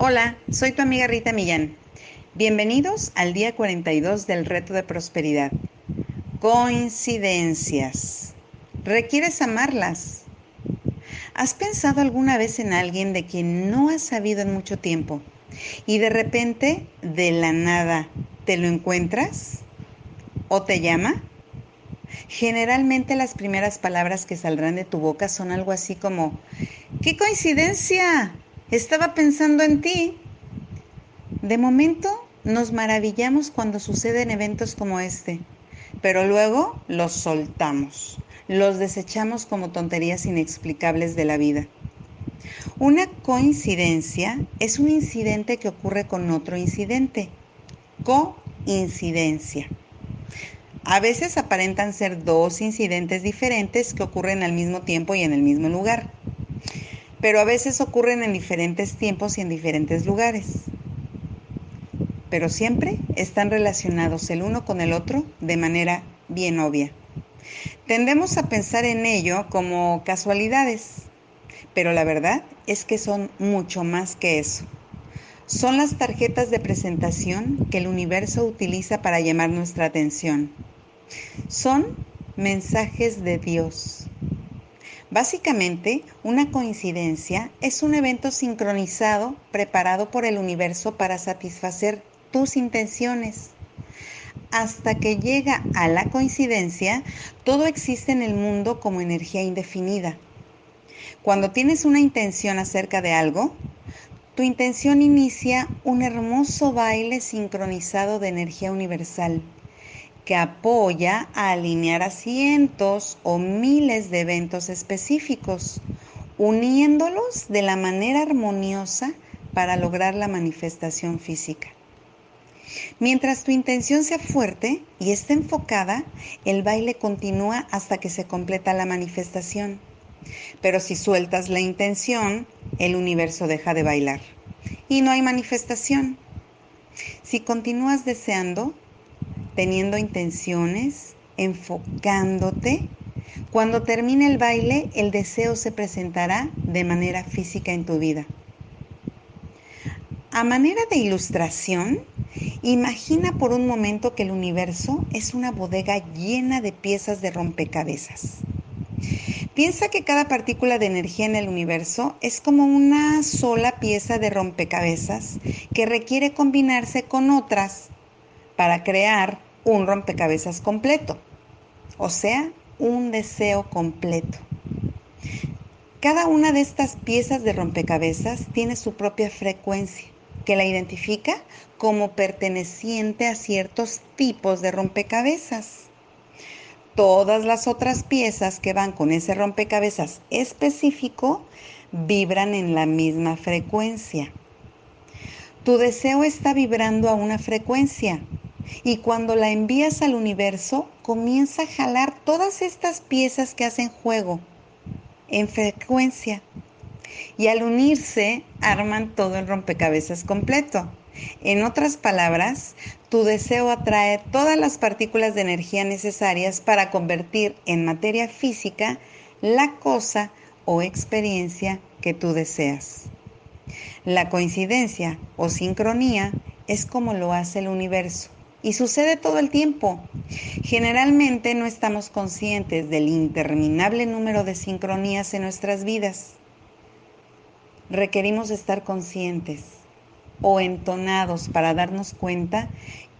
Hola, soy tu amiga Rita Millán. Bienvenidos al día 42 del reto de prosperidad. Coincidencias. ¿Requieres amarlas? ¿Has pensado alguna vez en alguien de quien no has sabido en mucho tiempo y de repente, de la nada, te lo encuentras? ¿O te llama? Generalmente las primeras palabras que saldrán de tu boca son algo así como, ¡qué coincidencia! Estaba pensando en ti. De momento nos maravillamos cuando suceden eventos como este, pero luego los soltamos, los desechamos como tonterías inexplicables de la vida. Una coincidencia es un incidente que ocurre con otro incidente. Coincidencia. A veces aparentan ser dos incidentes diferentes que ocurren al mismo tiempo y en el mismo lugar pero a veces ocurren en diferentes tiempos y en diferentes lugares. Pero siempre están relacionados el uno con el otro de manera bien obvia. Tendemos a pensar en ello como casualidades, pero la verdad es que son mucho más que eso. Son las tarjetas de presentación que el universo utiliza para llamar nuestra atención. Son mensajes de Dios Básicamente, una coincidencia es un evento sincronizado preparado por el universo para satisfacer tus intenciones. Hasta que llega a la coincidencia, todo existe en el mundo como energía indefinida. Cuando tienes una intención acerca de algo, tu intención inicia un hermoso baile sincronizado de energía universal que apoya a alinear a cientos o miles de eventos específicos, uniéndolos de la manera armoniosa para lograr la manifestación física. Mientras tu intención sea fuerte y esté enfocada, el baile continúa hasta que se completa la manifestación. Pero si sueltas la intención, el universo deja de bailar y no hay manifestación. Si continúas deseando, teniendo intenciones, enfocándote. Cuando termine el baile, el deseo se presentará de manera física en tu vida. A manera de ilustración, imagina por un momento que el universo es una bodega llena de piezas de rompecabezas. Piensa que cada partícula de energía en el universo es como una sola pieza de rompecabezas que requiere combinarse con otras para crear un rompecabezas completo, o sea, un deseo completo. Cada una de estas piezas de rompecabezas tiene su propia frecuencia, que la identifica como perteneciente a ciertos tipos de rompecabezas. Todas las otras piezas que van con ese rompecabezas específico vibran en la misma frecuencia. Tu deseo está vibrando a una frecuencia y cuando la envías al universo, comienza a jalar todas estas piezas que hacen juego en frecuencia. Y al unirse, arman todo el rompecabezas completo. En otras palabras, tu deseo atrae todas las partículas de energía necesarias para convertir en materia física la cosa o experiencia que tú deseas. La coincidencia o sincronía es como lo hace el universo y sucede todo el tiempo. Generalmente no estamos conscientes del interminable número de sincronías en nuestras vidas. Requerimos estar conscientes o entonados para darnos cuenta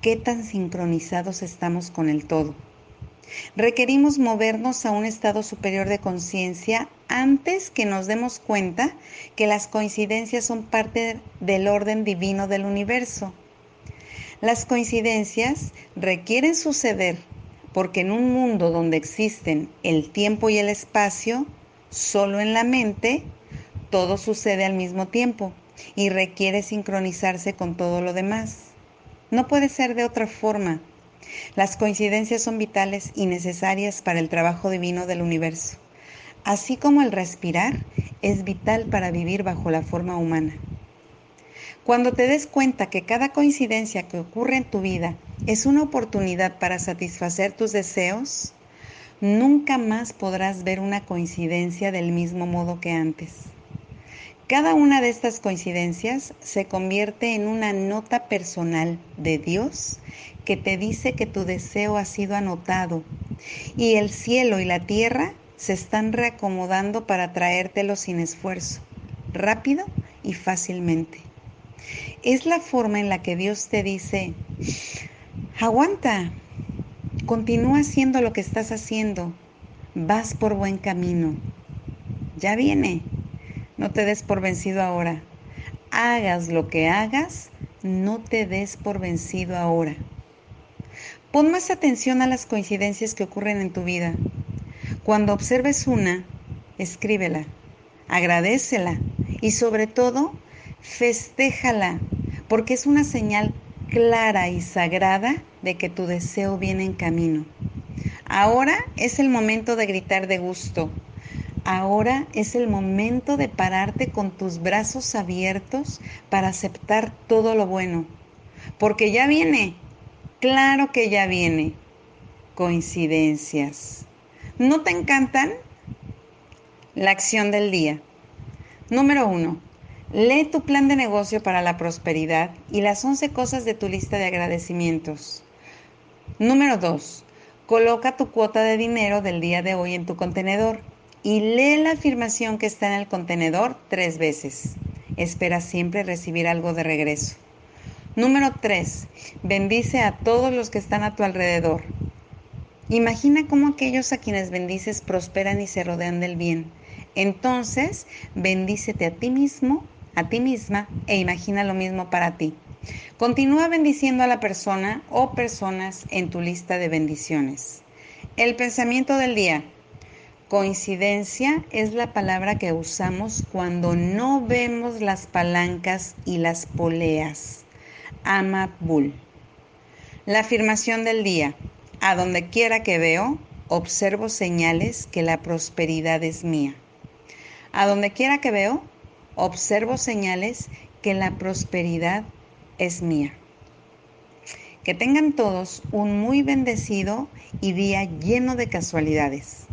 qué tan sincronizados estamos con el todo. Requerimos movernos a un estado superior de conciencia antes que nos demos cuenta que las coincidencias son parte del orden divino del universo las coincidencias requieren suceder porque en un mundo donde existen el tiempo y el espacio, solo en la mente, todo sucede al mismo tiempo y requiere sincronizarse con todo lo demás. No puede ser de otra forma. Las coincidencias son vitales y necesarias para el trabajo divino del universo, así como el respirar es vital para vivir bajo la forma humana. Cuando te des cuenta que cada coincidencia que ocurre en tu vida es una oportunidad para satisfacer tus deseos, nunca más podrás ver una coincidencia del mismo modo que antes. Cada una de estas coincidencias se convierte en una nota personal de Dios que te dice que tu deseo ha sido anotado y el cielo y la tierra se están reacomodando para traértelo sin esfuerzo, rápido y fácilmente. Es la forma en la que Dios te dice, aguanta, continúa haciendo lo que estás haciendo, vas por buen camino, ya viene no te des por vencido ahora. Hagas lo que hagas, no te des por vencido ahora. Pon más atención a las coincidencias que ocurren en tu vida. Cuando observes una, escríbela, agradecela y sobre todo, festéjala, porque es una señal clara y sagrada de que tu deseo viene en camino. Ahora es el momento de gritar de gusto. Ahora es el momento de pararte con tus brazos abiertos para aceptar todo lo bueno. Porque ya viene. Claro que ya viene. Coincidencias. ¿No te encantan? La acción del día. Número uno. Lee tu plan de negocio para la prosperidad y las 11 cosas de tu lista de agradecimientos. Número 2. Coloca tu cuota de dinero del día de hoy en tu contenedor y lee la afirmación que está en el contenedor tres veces. Espera siempre recibir algo de regreso. Número 3. Bendice a todos los que están a tu alrededor. Imagina cómo aquellos a quienes bendices prosperan y se rodean del bien. Entonces, bendícete a ti mismo, a ti misma e imagina lo mismo para ti. Continúa bendiciendo a la persona o personas en tu lista de bendiciones. El pensamiento del día. Coincidencia es la palabra que usamos cuando no vemos las palancas y las poleas. Ama Bull. La afirmación del día. A donde quiera que veo, observo señales que la prosperidad es mía. A donde quiera que veo, observo señales que la prosperidad es mía. Que tengan todos un muy bendecido y día lleno de casualidades.